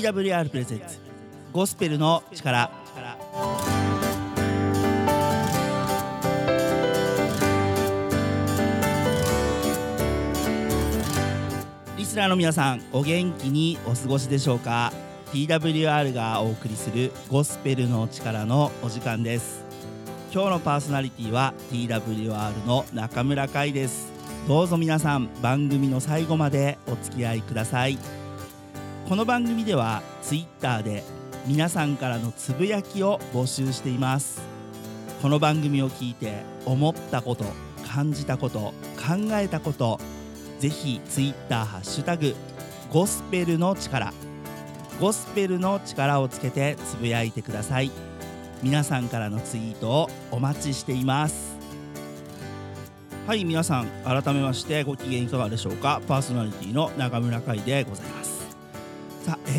TWR プレゼンツ。ゴスペルの力。リスナーの皆さんお元気にお過ごしでしょうか？TWR がお送りするゴスペルの力のお時間です。今日のパーソナリティは TWR の中村海です。どうぞ皆さん番組の最後までお付き合いください。この番組では Twitter で皆さんからのつぶやきを募集しています。この番組を聞いて思ったこと感じたこと考えたことぜひ Twitter ハッシュタグゴスペルの力ゴスペルの力をつけてつぶやいてください。皆さんからのツイートをお待ちしています。はい皆さん改めましてご機嫌いかがでしょうか？パーソナリティの中村海でございます、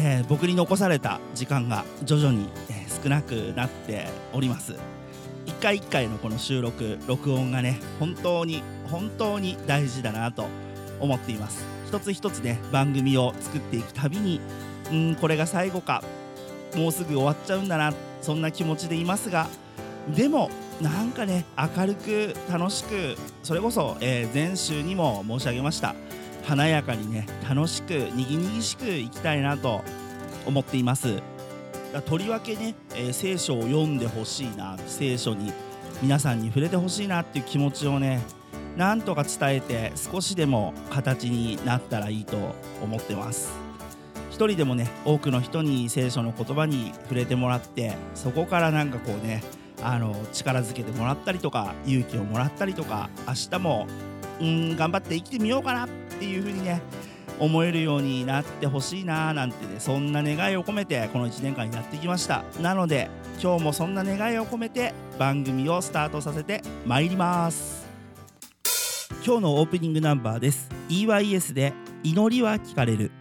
えー、僕に残された時間が徐々に、えー、少なくなっております。一回一回のこの収録録音がね本当に本当に大事だなと思っています。一つ一つね番組を作っていくたびにうんこれが最後かもうすぐ終わっちゃうんだなそんな気持ちでいますがでもなんかね明るく楽しくそれこそ、えー、前週にも申し上げました。華やかにね楽しくにぎにぎしくいきたいなと思っています。とりわけね、えー、聖書を読んでほしいな聖書に皆さんに触れてほしいなっていう気持ちをねなんとか伝えて少しでも形になったらいいと思ってます。一人でもね多くの人に聖書の言葉に触れてもらってそこからなんかこうねあの力づけてもらったりとか勇気をもらったりとか明日もうん頑張って生きてみようかなっていう風にね思えるようになってほしいなーなんてねそんな願いを込めてこの1年間やってきました。なので今日もそんな願いを込めて番組をスタートさせてまいります。今日のオープニングナンバーです。EYS で祈りは聞かれる。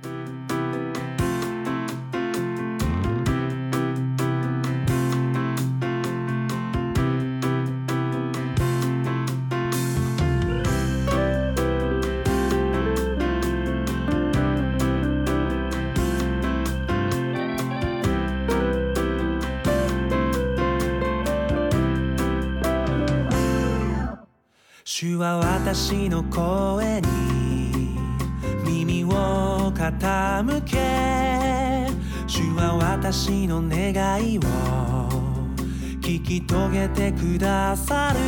主は私の声に耳を傾け主は私の願いを聞き遂げてくださる。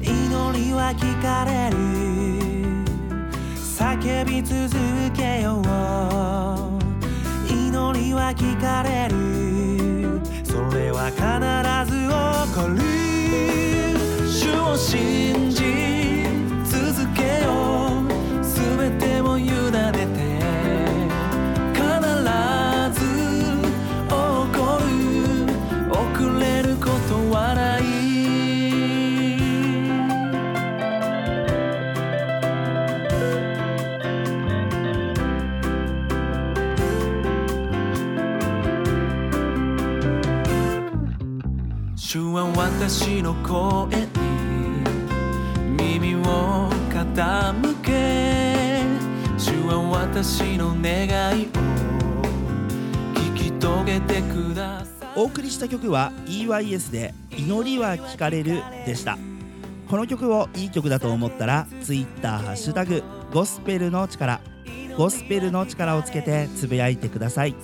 祈りは聞かれる。叫び続けよう。祈りは聞かれる。それは必ず起こる。を信じ続けよう。全てを委ねて必ず起こる遅れることはない。主は私の声私の願いを聞き遂げてください。お送りした曲は EYS で「祈りは聞かれる」でした。この曲をいい曲だと思ったら Twitter ハッシュタグゴスペルの力。ゴスペルの力をつけてつぶやいてください。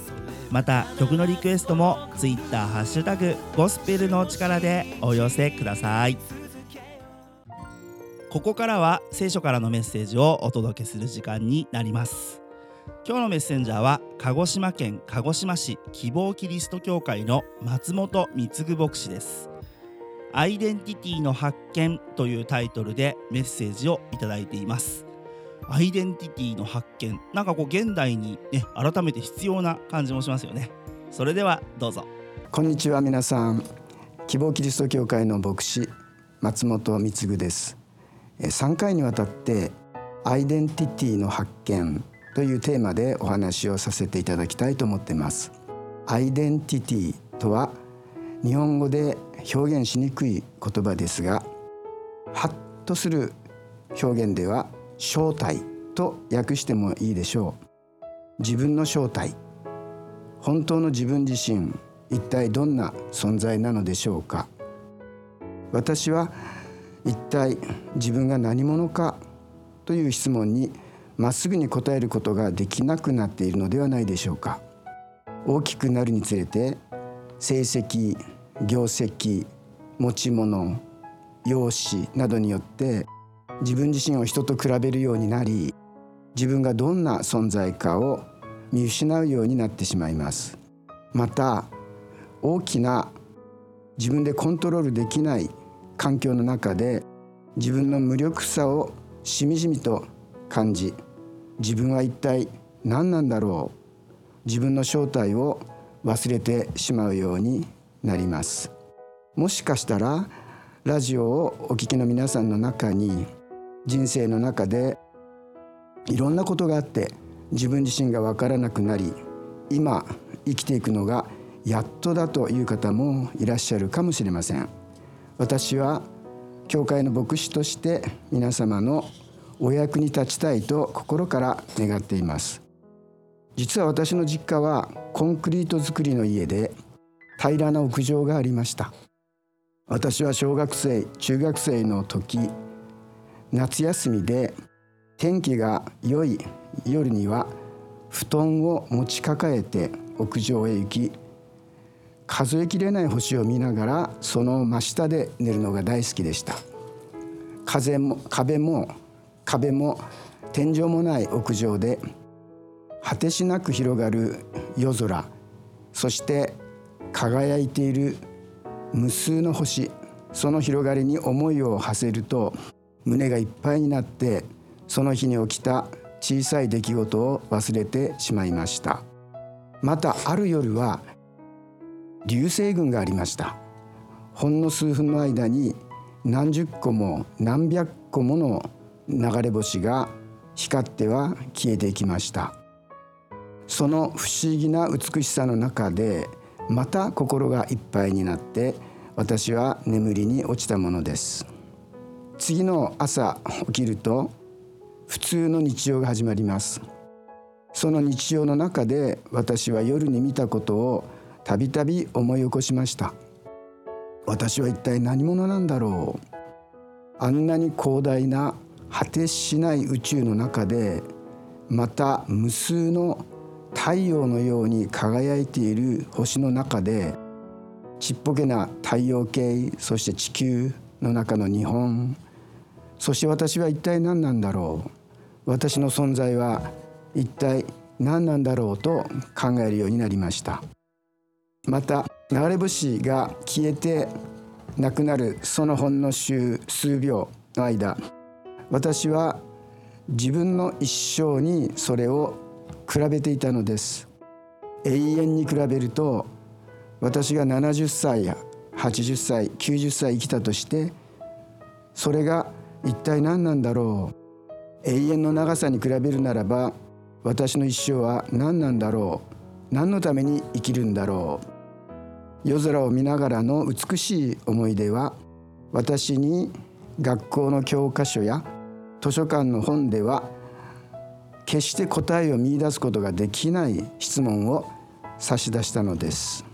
また曲のリクエストも Twitter ハッシュタグゴスペルの力でお寄せください。ここからは聖書からのメッセージをお届けする時間になります。今日のメッセンジャーは鹿児島県鹿児島市希望キリスト教会の松本貢牧師です。アイデンティティの発見というタイトルでメッセージをいただいています。アイデンティティの発見なんかこう現代にね改めて必要な感じもしますよね。それではどうぞ。こんにちは皆さん。希望キリスト教会の牧師松本貢です。3回にわたってアイデンティティの発見というテーマでお話をさせていただきたいと思っています。アイデンティティとは日本語で表現しにくい言葉ですがハッとする表現では正体と訳してもいいでしょう。自分の正体本当の自分自身一体どんな存在なのでしょうか。私は一体自分が何者かという質問にまっすぐに答えることができなくなっているのではないでしょうか。大きくなるにつれて成績業績持ち物容姿などによって自分自身を人と比べるようになり自分がどんな存在かを見失うようになってしまいます。また大きな自分でコントロールできない環境の中で自分の無力さをしみじみと感じ自分は一体何なんだろう自分の正体を忘れてしまうようになります。もしかしたらラジオをお聞きの皆さんの中に人生の中でいろんなことがあって自分自身が分からなくなり今生きていくのがやっとだという方もいらっしゃるかもしれません。私は教会の牧師として皆様のお役に立ちたいと心から願っています。実は私の実家はコンクリート造りの家で平らな屋上がありました。私は小学生中学生の時夏休みで天気が良い夜には布団を持ち抱えて屋上へ行き数えきれない星を見ながらその真下で寝るのが大好きでした。風も壁も壁も天井もない屋上で果てしなく広がる夜空。そして輝いている無数の星。その広がりに思いを馳せると胸がいっぱいになってその日に起きた小さい出来事を忘れてしまいました。またある夜は流星群がありました。ほんの数分の間に何十個も何百個もの流れ星が光っては消えていきました。その不思議な美しさの中でまた心がいっぱいになって私は眠りに落ちたものです。次の朝起きると普通の日常が始まります。その日常の中で私は夜に見たことをたびたび思い起こしました。私は一体何者なんだろう。あんなに広大な果てしない宇宙の中でまた無数の太陽のように輝いている星の中でちっぽけな太陽系そして地球の中の日本。そして私は一体何なんだろう。私の存在は一体何なんだろうと考えるようになりました。また流れ星が消えてなくなるそのほんの数秒の間私は自分の一生にそれを比べていたのです。永遠に比べると私が70歳や80歳90歳生きたとしてそれが一体何なんだろう。永遠の長さに比べるならば私の一生は何なんだろう。何のために生きるんだろう。夜空を見ながらの美しい思い出は私に学校の教科書や図書館の本では決して答えを見いだすことができない質問を差し出したのです。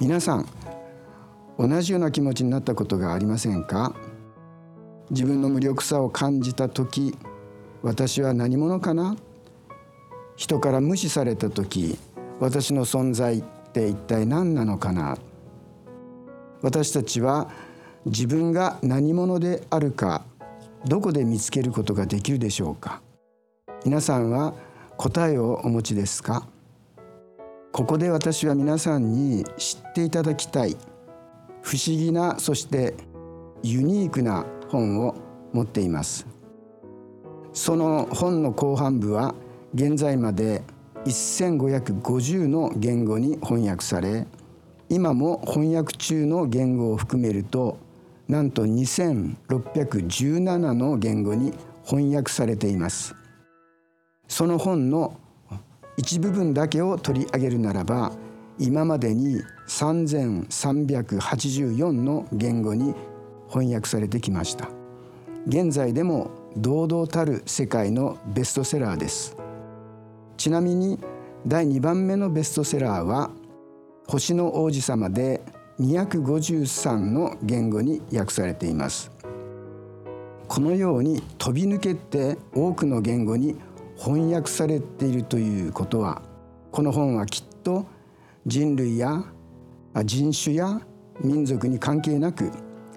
皆さん同じような気持ちになったことがありませんか？自分の無力さを感じた時私は何者かな？人から無視された時私の存在って一体何なのかな。私たちは自分が何者であるかどこで見つけることができるでしょうか。皆さんは答えをお持ちですか。ここで私は皆さんに知っていただきたい不思議なそしてユニークな本を持っています。その本の後半部は現在まで1550の言語に翻訳され今も翻訳中の言語を含めるとなんと2617の言語に翻訳されています。その本の一部分だけを取り上げるならば今までに3384の言語に翻訳されてきました。現在でも堂々たる世界のベストセラーです。ちなみに第2番目のベストセラーは「星の王子様」で253の言語に訳されています。このように飛び抜けて多くの言語に翻訳されているということはこの本はきっと人類や人種や民族に関係なく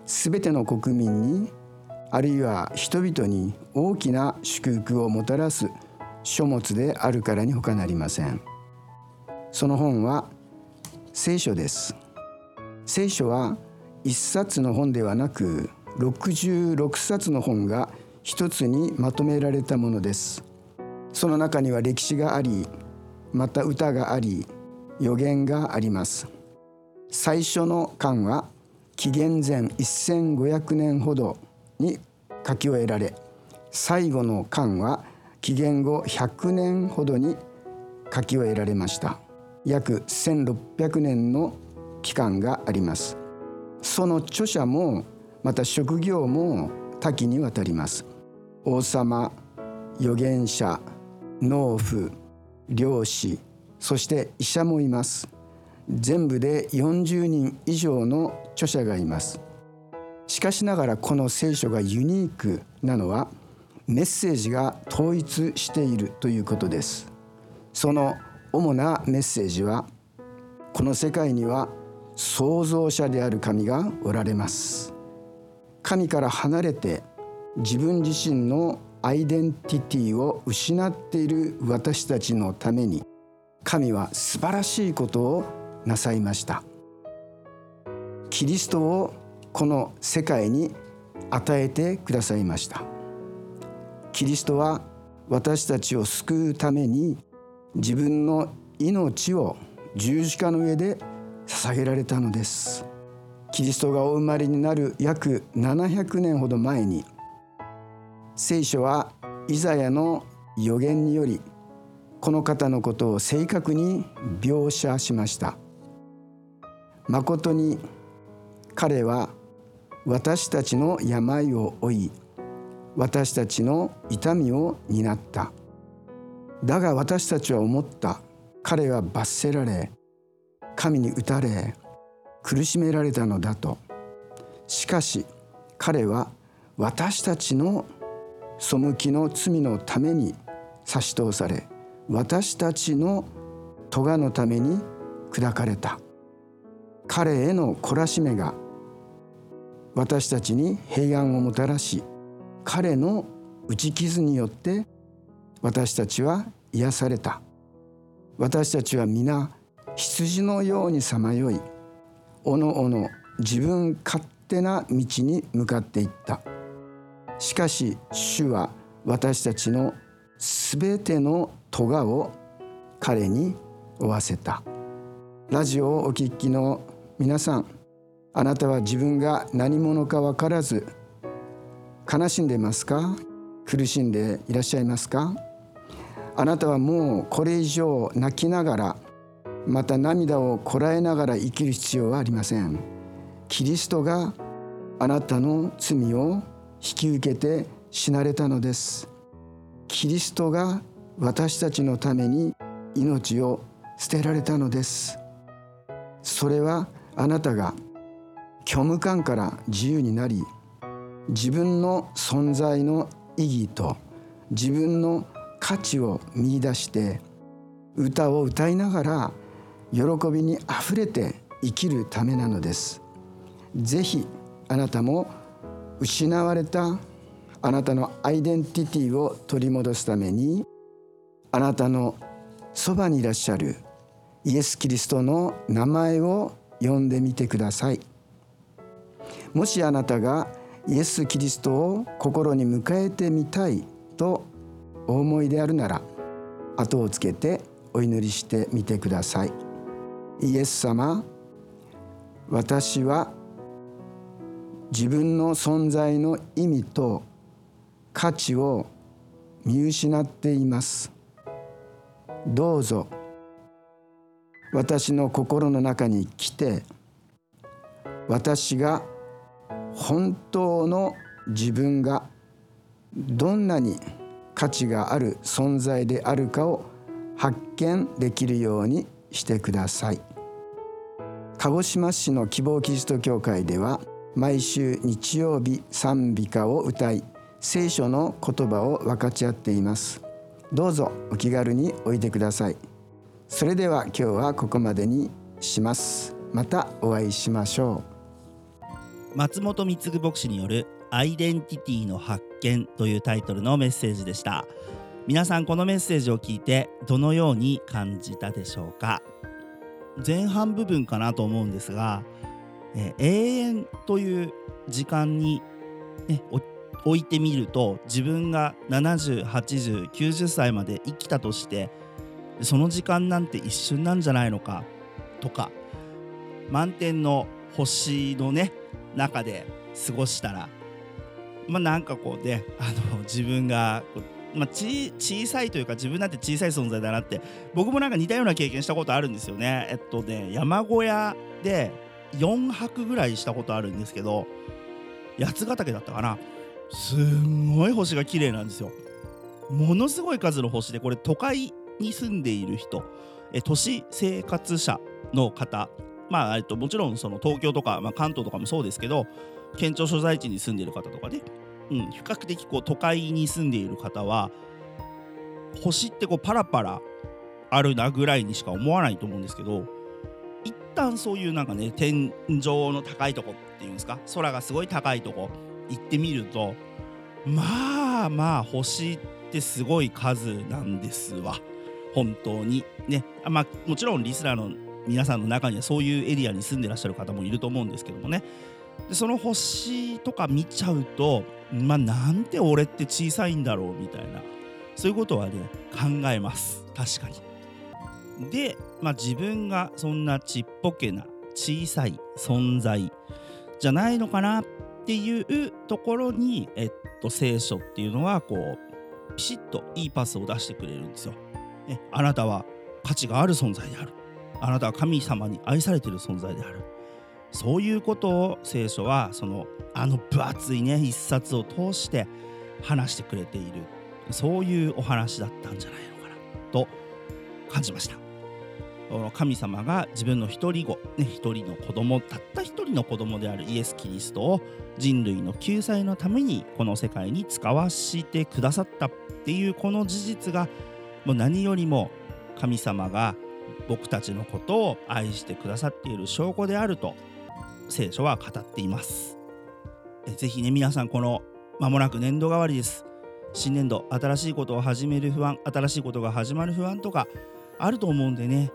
全ての国民にあるいは人々に大きな祝福をもたらす書物であるからに他なりません。その本は聖書です。聖書は一冊の本ではなく66冊の本が一つにまとめられたものです。その中には歴史がありまた歌があり予言があります。最初の巻は紀元前1500年ほどに書き終えられ最後の巻は紀元後100年ほどに書き終えられました。約1600年の期間があります。その著者もまた職業も多岐にわたります。王様預言者農夫漁師そして医者もいます。全部で40人以上の著者がいます。しかしながらこの聖書がユニークなのはメッセージが統一しているということです。その主なメッセージはこの世界には創造者である神がおられます。神から離れて自分自身のアイデンティティを失っている私たちのために神は素晴らしいことをなさいました。キリストをこの世界に与えてくださいました。キリストは私たちを救うために自分の命を十字架の上で捧げられたのです。キリストがお生まれになる約700年ほど前に聖書はイザヤの予言によりこの方のことを正確に描写しました。誠に彼は私たちの病を負い私たちの痛みを担った。だが私たちは思った。彼は罰せられ神に打たれ苦しめられたのだと。しかし彼は私たちの背きの罪のために差し通され私たちの咎のために砕かれた。彼への懲らしめが私たちに平安をもたらし彼の打ち傷によって私たちは癒された。私たちは皆羊のようにさまよい。おのおの自分勝手な道に向かっていった。しかし主は私たちのすべての咎を彼に負わせた。ラジオをお聞きの皆さんあなたは自分が何者か分からず悲しんでますか？苦しんでいらっしゃいますか？あなたはもうこれ以上泣きながらまた涙をこらえながら生きる必要はありません。キリストがあなたの罪を引き受けて死なれたのです。キリストが私たちのために命を捨てられたのです。それはあなたが虚無感から自由になり自分の存在の意義と自分の価値を見いだして歌を歌いながら喜びにあふれて生きるためなのです。ぜひあなたも失われたあなたのアイデンティティを取り戻すためにあなたのそばにいらっしゃるイエス・キリストの名前を呼んでみてください。もしあなたがイエス・キリストを心に迎えてみたいとお思いであるなら後をつけてお祈りしてみてください。イエス様私は自分の存在の意味と価値を見失っています。どうぞ私の心の中に来て私が本当の自分がどんなに価値がある存在であるかを発見できるようにしてください。鹿児島市の希望キリスト教会では毎週日曜日賛美歌を歌い聖書の言葉を分かち合っています。どうぞお気軽においでください。それでは今日はここまでにします。またお会いしましょう。松本貢牧師によるアイデンティティの発見というタイトルのメッセージでした。皆さんこのメッセージを聞いてどのように感じたでしょうか？前半部分かなと思うんですが、え永遠という時間に、ね、置いてみると自分が708090歳まで生きたとしてその時間なんて一瞬なんじゃないのかとか満天の星のね中で過ごしたらまあなんかこうねあの自分がまあ、小さいというか自分なんて小さい存在だなって僕もなんか似たような経験したことあるんですよね。えっとね山小屋で4泊ぐらいしたことあるんですけど八ヶ岳だったかなすんごい星が綺麗なんですよ。ものすごい数の星でこれ都会に住んでいる人え都市生活者の方まあ、えっと、もちろんその東京とか、まあ、関東とかもそうですけど県庁所在地に住んでいる方とかね、うん、比較的こう都会に住んでいる方は星ってこうパラパラあるなぐらいにしか思わないと思うんですけど一旦そういうなんかね天井の高いとこっていうんですか空がすごい高いとこ行ってみるとまあまあ星ってすごい数なんですわ。本当に。ね。まあもちろんリスナーの皆さんの中にはそういうエリアに住んでらっしゃる方もいると思うんですけどもねでその星とか見ちゃうとまあなんて俺って小さいんだろうみたいなそういうことはね考えます確かに。で、まあ、自分がそんなちっぽけな小さい存在じゃないのかなっていうところに、えっと、聖書っていうのはこうピシッといいパスを出してくれるんですよ。ね、あなたは価値がある存在である。あなたは神様に愛されている存在である。そういうことを聖書はそのあの分厚いね一冊を通して話してくれているそういうお話だったんじゃないのかなと感じました神様が自分の一人子、一人の子供たった一人の子供であるイエス・キリストを人類の救済のためにこの世界に使わしてくださったっていうこの事実がもう何よりも神様が僕たちのことを愛してくださっている証拠であると聖書は語っています。ぜひね皆さんこの間もなく年度替わりです。新年度新しいことを始める不安新しいことが始まる不安とかあると思うんでね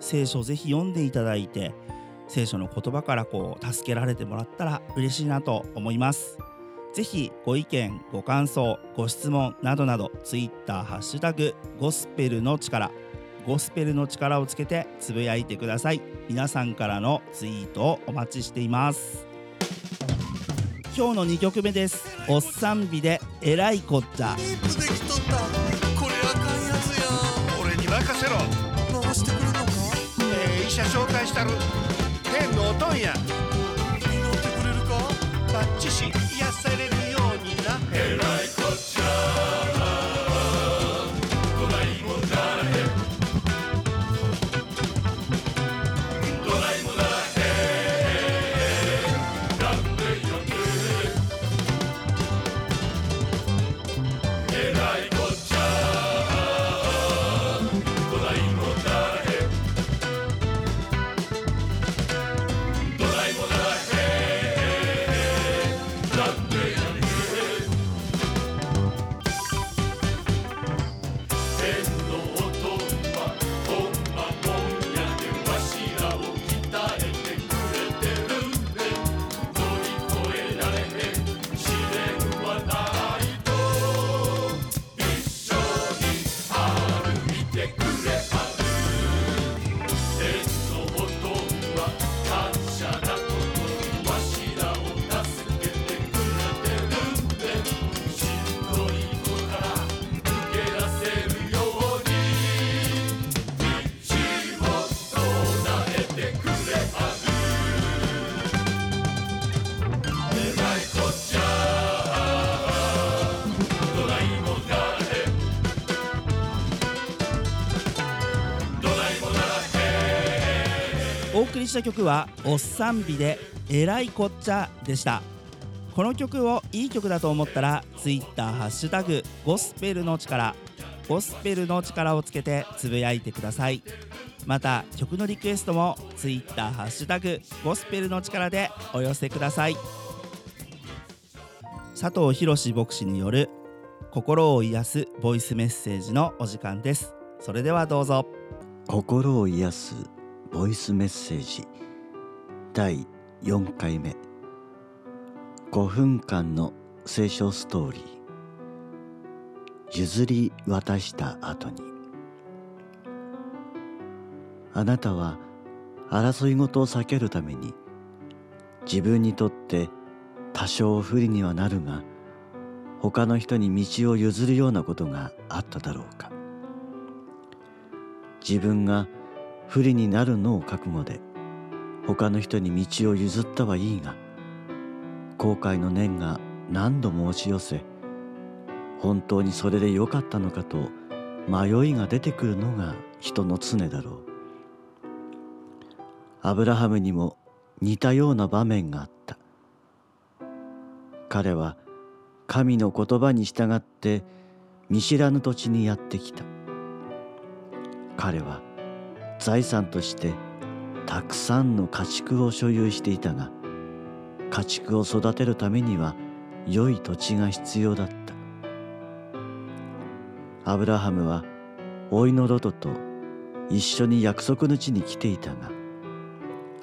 聖書をぜひ読んでいただいて聖書の言葉からこう助けられてもらったら嬉しいなと思います。ぜひご意見ご感想ご質問などなど Twitter ハッシュタグゴスペルの力ゴスペルの力をつけてつぶやいてください。皆さんからのツイートをお待ちしています。今日の2曲目です。おっさんびでえらいこっちゃ。リップできとった。これあかんやつや俺に任せろ。回してくるのか？ええ医者紹介したる。天のおとんや。祈ってくれるか？バッチシ癒される。りした曲はおっさんびでえらいこっちゃでした。この曲をいい曲だと思ったら Twitter ハッシュタグゴスペルの力ゴスペルの力をつけてつぶやいてください。また曲のリクエストも Twitter ハッシュタグゴスペルの力でお寄せください。佐藤博牧師による心を癒すボイスメッセージのお時間です。それではどうぞ。心を癒すボイスメッセージ。第4回目。5分間の聖書ストーリー。譲り渡した後に。あなたは争い事を避けるために自分にとって多少不利にはなるが他の人に道を譲るようなことがあっただろうか。自分が不利になるのを覚悟で他の人に道を譲ったはいいが後悔の念が何度も押し寄せ本当にそれでよかったのかと迷いが出てくるのが人の常だろう。アブラハムにも似たような場面があった。彼は神の言葉に従って見知らぬ土地にやってきた。彼は財産としてたくさんの家畜を所有していたが家畜を育てるためには良い土地が必要だった。アブラハムは甥いのロトと一緒に約束の地に来ていたが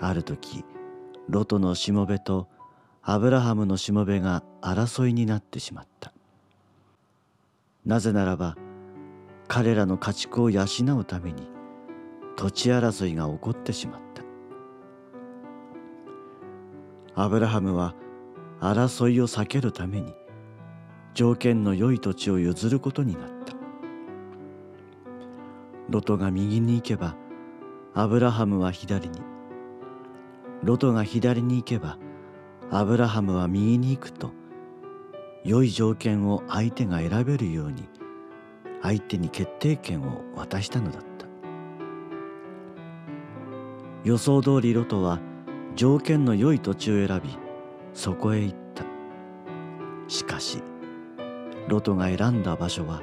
ある時ロトのしもべとアブラハムのしもべが争いになってしまった。なぜならば彼らの家畜を養うために土地争いが起こってしまった。アブラハムは争いを避けるために条件の良い土地を譲ることになった。ロトが右に行けばアブラハムは左に。ロトが左に行けばアブラハムは右に行くと良い条件を相手が選べるように相手に決定権を渡したのだった。予想通りロトは条件の良い土地を選びそこへ行った。しかしロトが選んだ場所は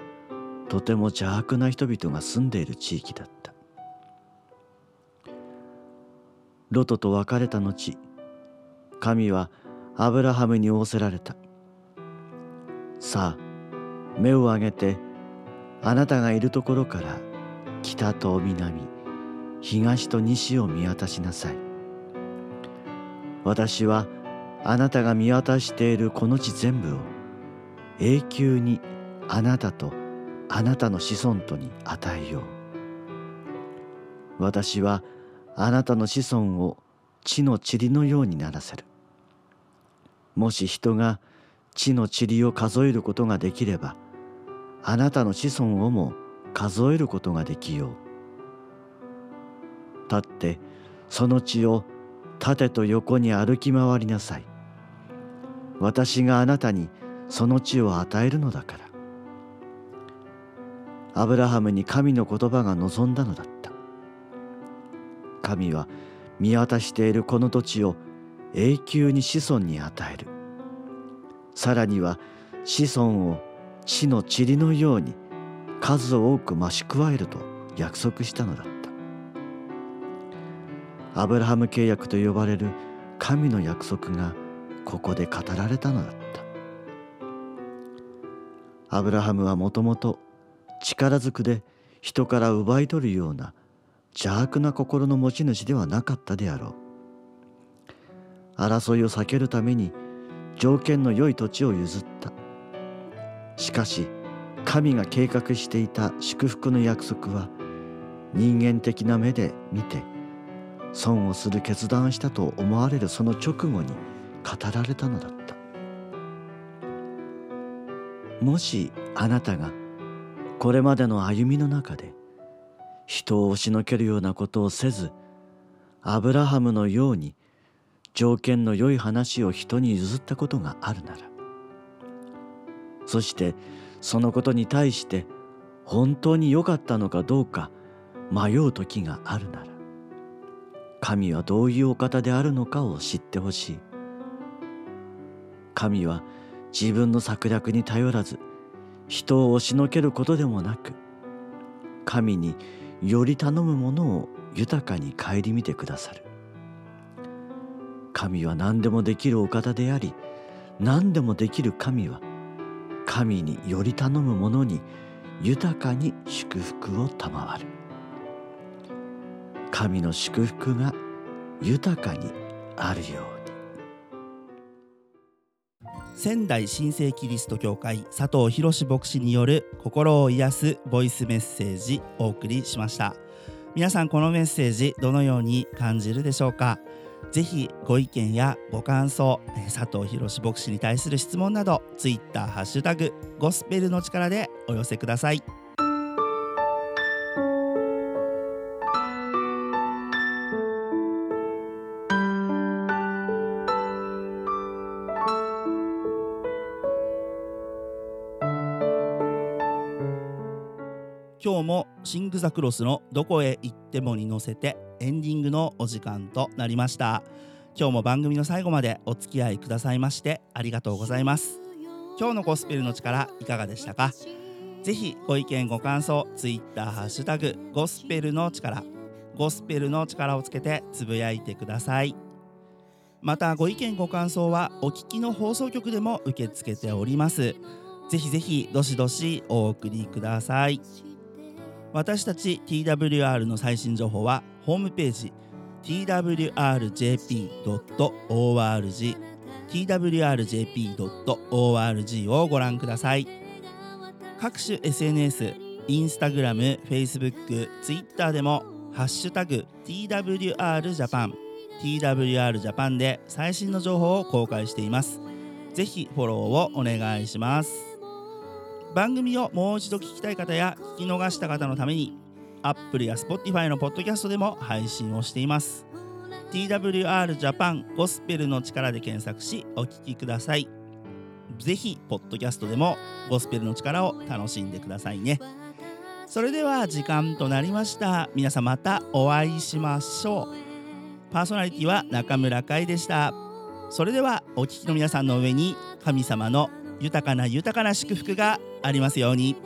とても邪悪な人々が住んでいる地域だった。ロトと別れた後神はアブラハムに仰せられた。さあ目を上げてあなたがいるところから北と南東と西を見渡しなさい。私はあなたが見渡しているこの地全部を永久にあなたとあなたの子孫とに与えよう。私はあなたの子孫を地の塵のようにならせる。もし人が地の塵を数えることができればあなたの子孫をも数えることができよう。立ってその地を縦と横に歩き回りなさい。私があなたにその地を与えるのだから。アブラハムに神の言葉が望んだのだった。神は見渡しているこの土地を永久に子孫に与える。さらには子孫を地の塵のように数多く増し加えると約束したのだった。アブラハム契約と呼ばれる神の約束がここで語られたのだった。アブラハムはもともと力ずくで人から奪い取るような邪悪な心の持ち主ではなかったであろう。争いを避けるために条件の良い土地を譲った。しかし神が計画していた祝福の約束は人間的な目で見て損をする決断したと思われるその直後に語られたのだった。もしあなたがこれまでの歩みの中で人を押しのけるようなことをせずアブラハムのように条件の良い話を人に譲ったことがあるならそしてそのことに対して本当に良かったのかどうか迷う時があるなら神はどういうお方であるのかを知ってほしい。神は自分の策略に頼らず人を押しのけることでもなく神により頼むものを豊かに顧みてくださる。神は何でもできるお方であり何でもできる神は神により頼む者に豊かに祝福を賜る。神の祝福が豊かにあるように。仙台新生キリスト教会佐藤博牧師による心を癒すボイスメッセージお送りしました。皆さんこのメッセージどのように感じるでしょうか？ぜひご意見やご感想佐藤博牧師に対する質問などツイッターハッシュタグゴスペルの力でお寄せください。今日もシング・ザ・クロスのどこへ行ってもに乗せてエンディングのお時間となりました。今日も番組の最後までお付き合いくださいましてありがとうございます。今日のゴスペルの力いかがでしたか？ぜひご意見ご感想ツイッターハッシュタグゴスペルの力ゴスペルの力をつけてつぶやいてください。またご意見ご感想はお聞きの放送局でも受け付けております。ぜひぜひどしどしお送りください。私たち TWR の最新情報はホームページ twrjp.org twrjp.org をご覧ください各種 SNS インスタグラム、フェイスブック、ツイッターでもハッシュタグ TWR ジャパン TWR ジャパンで最新の情報を公開しています。ぜひフォローをお願いします。番組をもう一度聞きたい方や聞き逃した方のために Apple や Spotify のポッドキャストでも配信をしています。TWR ジャパンゴスペルの力で検索しお聞きください。ぜひポッドキャストでもゴスペルの力を楽しんでくださいね。それでは時間となりました。皆さんまたお会いしましょう。パーソナリティは中村海でした。それではお聞きの皆さんの上に神様の豊かな豊かな祝福がありますように。